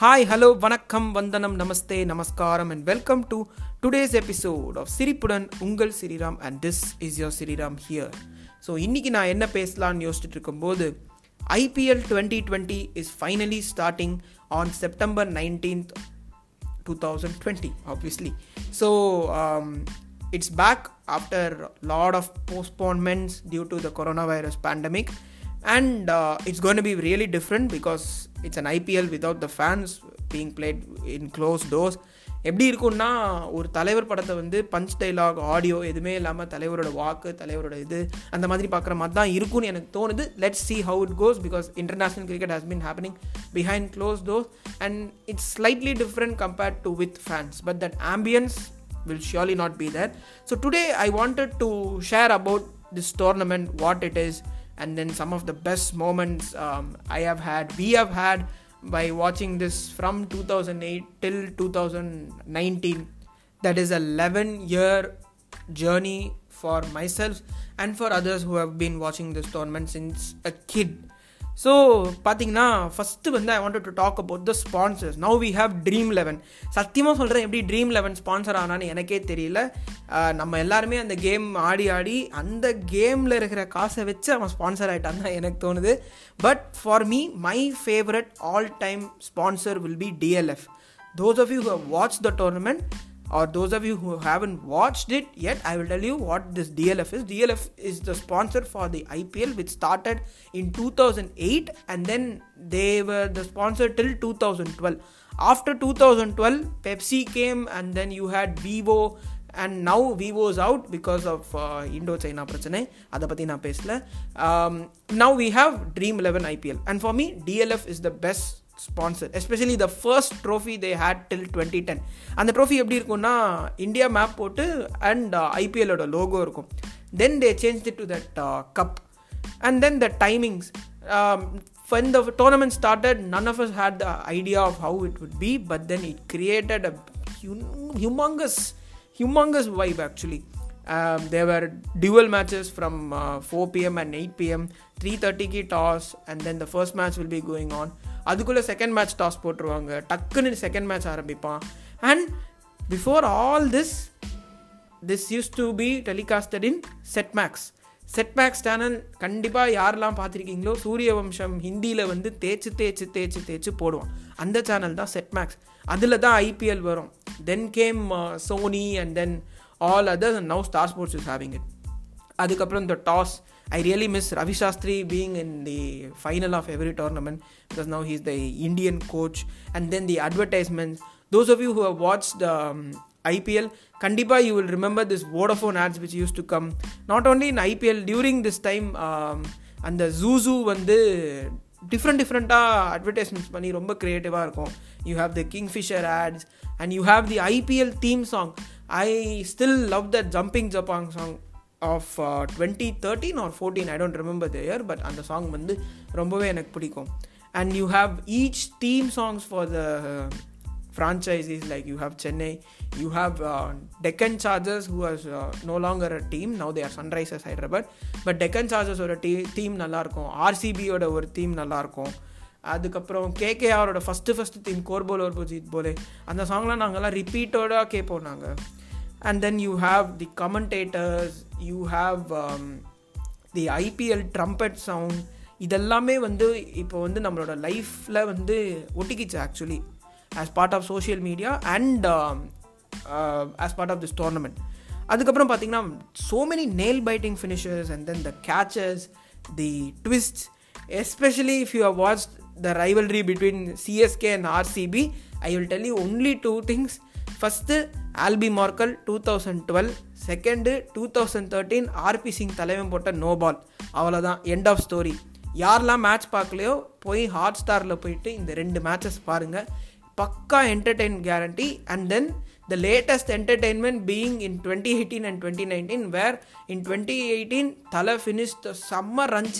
Hi hello வணக்கம் வந்தனம் நமஸ்தே நமஸ்காரம் and welcome to today's episode of சிரிப்புடன் உங்கள் Sriram and this is your Sriram here so இன்றைக்கி நான் என்ன பேசலான்னு யோசிச்சுட்டு இருக்கும்போது IPL twenty twenty is finally starting on September nineteenth 2020 obviously so um, it's back after a lot of postponements due to the coronavirus pandemic and it's gonna be really different because it's an IPL an the fans being played in close doors எப்படி இருக்கும்னா ஒரு தலைவர் படத்தை வந்து punch dialogue audio எதுவுமே இல்லாமல் தலைவரோட வாக்கு தலைவரோட இது அந்த மாதிரி பார்க்குற மாதிரி தான் இருக்கும்னு எனக்கு தோணுது let's see how it goes because international cricket has been happening behind close doors and it's slightly different compared to with fans but that ambience will surely not be there so today I wanted to share about this tournament what it is and then some of the best moments um, I have had, we have had by watching this from 2008 till 2019. That is 11 year journey for myself and for others who have been watching this tournament since a kid. So பார்த்தீங்கன்னா first வந்து I want to talk about the sponsors now we have Dream eleven சத்தியமாக சொல்கிறேன் எப்படி Dream Eleven sponsor ஆனான்னு எனக்கே தெரியல நம்ம எல்லாருமே அந்த கேம் ஆடி ஆடி அந்த கேமில் இருக்கிற காசை வச்சு அவன் ஸ்பான்சர் ஆகிட்டான் தான் எனக்கு தோணுது but for me my favourite all time sponsor will be DLF those of you have watch the tournament or those of you who haven't watched it yet, I will tell you what this DLF is. DLF is the sponsor for the IPL, which started in 2008 and then they were the sponsor till 2012. After 2012, Pepsi came and then you had Vivo and now Vivo is out because of Indo China பிரச்சனை அதை பற்றி நான் பேசல now we have Dream Eleven IPL and for me DLF is the best Sponsor especially the first trophy they had till twenty ten அந்த trophy எப்படி இருக்கும்னா India map போட்டு and ஐபிஎல்லோட logo இருக்கும் then they change it to that cup and then the timings when the tournament started none of us had the idea of how it would be but then it created a humongous humongous vibe actually um, there were dual matches from uh, 4 p.m. and 8 p.m. 3:30 ki toss and then the first match will be going on அதுக்குள்ளே second match toss போட்டுருவாங்க டக்குன்னு second match ஆரம்பிப்பான் and before all this this use to be telecasted in Set Max Set Max channel கண்டிப்பாக யாரெல்லாம் பார்த்துருக்கீங்களோ சூரிய வம்சம் ஹிந்தியில் வந்து தேய்ச்சி தேய்ச்சி தேய்ச்சி தேய்ச்சி போடுவான் அந்த சேனல் தான் செட் மேக்ஸ் அதில் தான் ஐபிஎல் வரும் then game Sony and then all other and now Star Sports is having it அதுக்கப்புறம் இந்த toss I really miss Ravi Shastri being in the final of every tournament because now he's the Indian coach. And then the advertisements. Those of you who have watched um, IPL, Kandipa, you will remember this Vodafone ads which used to come not only in IPL during this time. Um, அந்த juice வந்து different டிஃப்ரெண்ட்டாக advertisements பண்ணி ரொம்ப க்ரியேட்டிவாக இருக்கும் you have the Kingfisher ads and you have the IPL theme song I still love the jumping ஜப்பாங் song of twenty thirteen or fourteen I don't remember the year but அந்த song வந்து ரொம்பவே எனக்கு பிடிக்கும் and you have each theme songs for the franchises like you have Chennai you have Deccan Chargers who has no longer a team now they are Sunrisers Hyderabad but Deccan but the theme நல்லாயிருக்கும் ஆர்சிபியோட ஒரு theme நல்லாயிருக்கும் அதுக்கப்புறம் கேகேஆரோட ஃபஸ்ட்டு ஃபஸ்ட்டு தீம் கோர்போல் ஒரு ஜீத் போலே அந்த சாங்லாம் நாங்கள்லாம் ரிப்பீட்டோட கேட்போம் நாங்கள் and then you have the commentators you have the IPL trumpet sound இதெல்லாமே வந்து இப்போ வந்து நம்மளோட லைஃப்பில் வந்து ஒட்டிக்கிச்சு actually as part of social media and as part of this tournament அதுக்கப்புறம் பார்த்தீங்கன்னா so many nail biting finishers and then the catches the twist especially if you have watch the rivalry between CSK and RCB I will tell you only two things first Albie Morkel two thousand twelve second two thousand thirteen R P Singh தலைவன் போட்ட no ball அவ்வளோதான் end of story யாரெல்லாம் match பார்க்கலையோ போய் ஹாட் ஸ்டாரில் போயிட்டு இந்த ரெண்டு மேட்சஸ் பாருங்கள் பக்கா entertain guarantee and then the latest entertainment being in twenty eighteen and twenty nineteen where in twenty eighteen தலை finish the summer run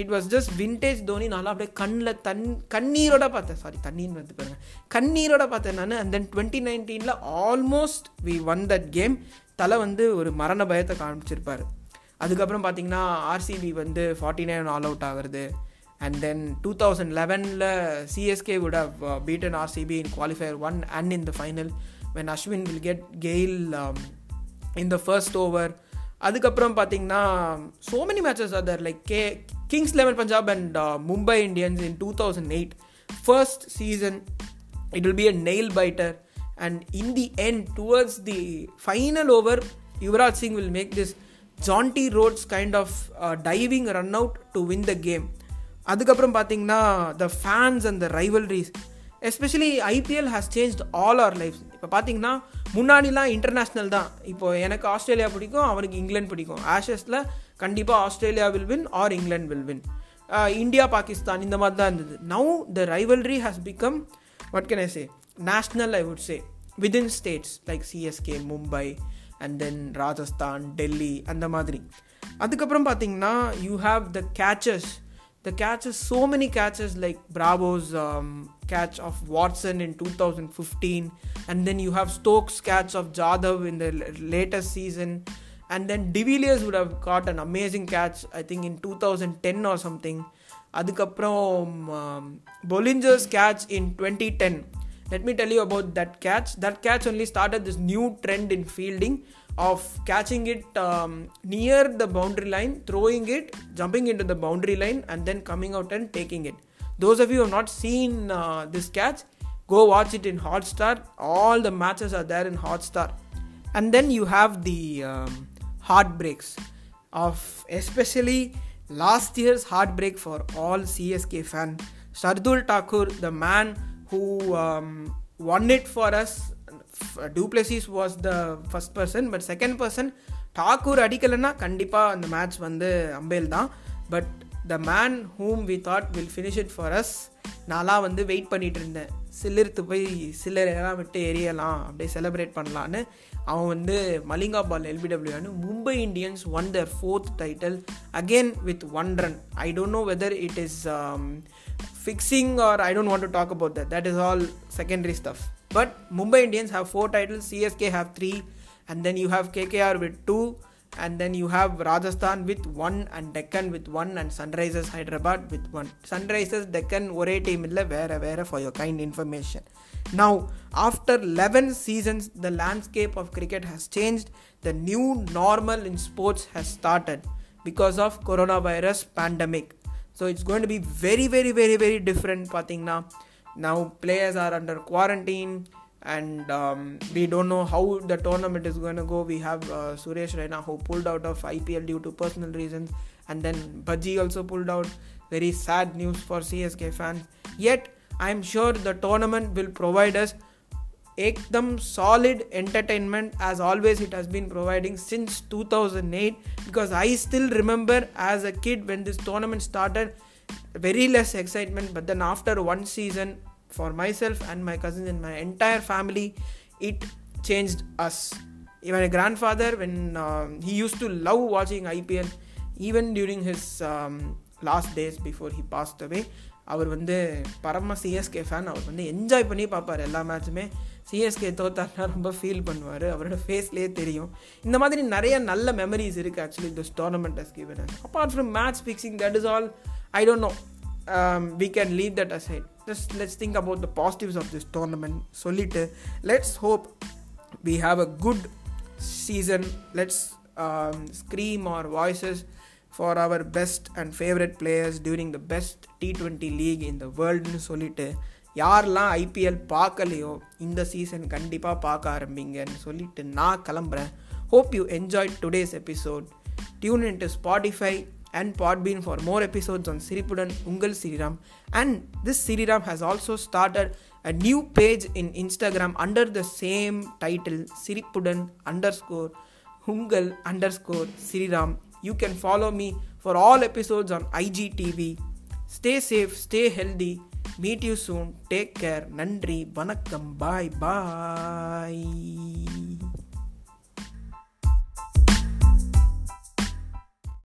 it was just vintage Dhoni நல்லா அப்படியே கண்ணில் தன் கண்ணீரோட பார்த்தேன் சாரி தண்ணீர் வந்து பாருங்கள் கண்ணீரோட பார்த்தேன் நான் அண்ட் தென் டுவெண்ட்டி நைன்டீனில் almost we won that game தலை வந்து ஒரு மரண பயத்தை காமிச்சிருப்பார் அதுக்கப்புறம் பார்த்தீங்கன்னா ஆர்சிபி வந்து ஃபார்ட்டி நைன் ஆல் அவுட் ஆகிறது அண்ட் தென் டூ தௌசண்ட் லெவனில் சிஎஸ்கே விட beaten RCB in qualifier one and in the final when Ashwin will get Gayle in the first over அதுக்கப்புறம் பார்த்தீங்கன்னா so many matches are there like K Kings Eleven Punjab and Mumbai Indians in two thousand eight first season it will be a nail biter and in the end towards the final over Yuvraj Singh will make this Jonty Rhodes kind of diving run out to win the game அதுக்கப்புறம் பார்த்தீங்கன்னா the fans and the rivalries especially IPL has change all our life இப்போ பார்த்தீங்கன்னா முன்னாடிலாம் international தான் இப்போது எனக்கு Australia பிடிக்கும் அவனுக்கு இங்கிலாந்து பிடிக்கும் ஆஷஸில் கண்டிப்பாக Australia will win or England will win India Pakistan இந்த மாதிரி தான் இருந்தது now the rivalry has become what can I say national I would say within states like CSK Mumbai and then Rajasthan Delhi அந்த மாதிரி அதுக்கப்புறம் பார்த்தீங்கன்னா you have the catches the catches so many catches like Bravo's catch of Watson in 2015, and then you have Stokes' catch of Jadhav in the latest season, and then De Villiers would have got an amazing catch, I think in 2010 or something. அதுக்கப்புறம் Bollinger's catch in twenty ten let me tell you about that catch that catch only started this new trend in fielding of catching it near the boundary line throwing it jumping in to the boundary line and then coming out and taking it those of you who have not seen uh, this catch go watch it in hotstar all the matches are there in hotstar and then you have the um, heartbreaks of especially last year's heartbreak for all csk fan shardul thakur the man who um, won it for us duplessis was the first person but second person Thakur அடிக்கலைன்னா கண்டிப்பாக அந்த match வந்து அம்பேல் தான் but the man whom we thought will finish it for us நான்லாம் வந்து wait பண்ணிகிட்டு இருந்தேன் சில்லிருத்து போய் எல்லாம் விட்டு எரியலாம் அப்படியே செலிப்ரேட் பண்ணலான்னு அவன் வந்து Malinga ball எல்பிடபிள்யூன்னு Mumbai Indians won their fourth title again with one run I don't know whether it is fixing or I don't want to talk about that that is all secondary stuff but Mumbai Indians have four title CSK have three and then you have KKR with two and then you have Rajasthan with one, and Deccan with one, and Sunrisers Hyderabad with one. Sunrisers Deccan ஒரே team இல்லை வேற வேற for your kind information. Now, after 11 seasons, the landscape of cricket has changed. The new normal in sports has started because of coronavirus pandemic. So it's going to be very, very, very, very different. பார்த்தீங்கன்னா now players are under quarantine and um, we don't know how the tournament is going to go. We have uh, Suresh Raina who pulled out of IPL due to personal reasons, and then Bhaji also pulled out. Very sad news for CSK fans. Yet I am sure the tournament will provide us एकदम solid entertainment as always it has been providing since 2008 because I still remember as a kid when this tournament started very less excitement but then after one season for myself and my cousins and my entire family it changed us even my grandfather when um, he used to love watching ipl even during his um, last days before he passed away அவர் வந்து பரம CSK fan அவர் வந்து enjoy பண்ணி பார்ப்பார் எல்லா மேட்சுமே CSK தோத்தார்னா ரொம்ப feel பண்ணுவார் அவரோட ஃபேஸ்லேயே தெரியும் இந்த மாதிரி நிறைய நல்ல மெமரிஸ் இருக்குது actually this tournament has given apart from match fixing that is all I don't know um, we can leave that aside. Just let's think about the positives of this tournament. So little, let's hope we have a good season. Let's um, scream our voices for our best and favorite players during the best T20 league in the world வேர்ல்டுன்னு சொல்லிட்டு யாரெல்லாம் IPL பார்க்கலையோ இந்த season கண்டிப்பாக பார்க்க ஆரம்பிங்கன்னு சொல்லிட்டு நான் கிளம்புறேன் hope you enjoy today's episode tune in to Spotify and Podbean for more episodes on Siripudan Ungal Siriram. And this Siriram has also started a new page in Instagram under the same title Siripudan underscore Ungal underscore Siriram. You can follow me for all episodes on IGTV. Stay safe, stay healthy. Meet you soon. Take care. Nandri. Vanakkam. Bye. Bye.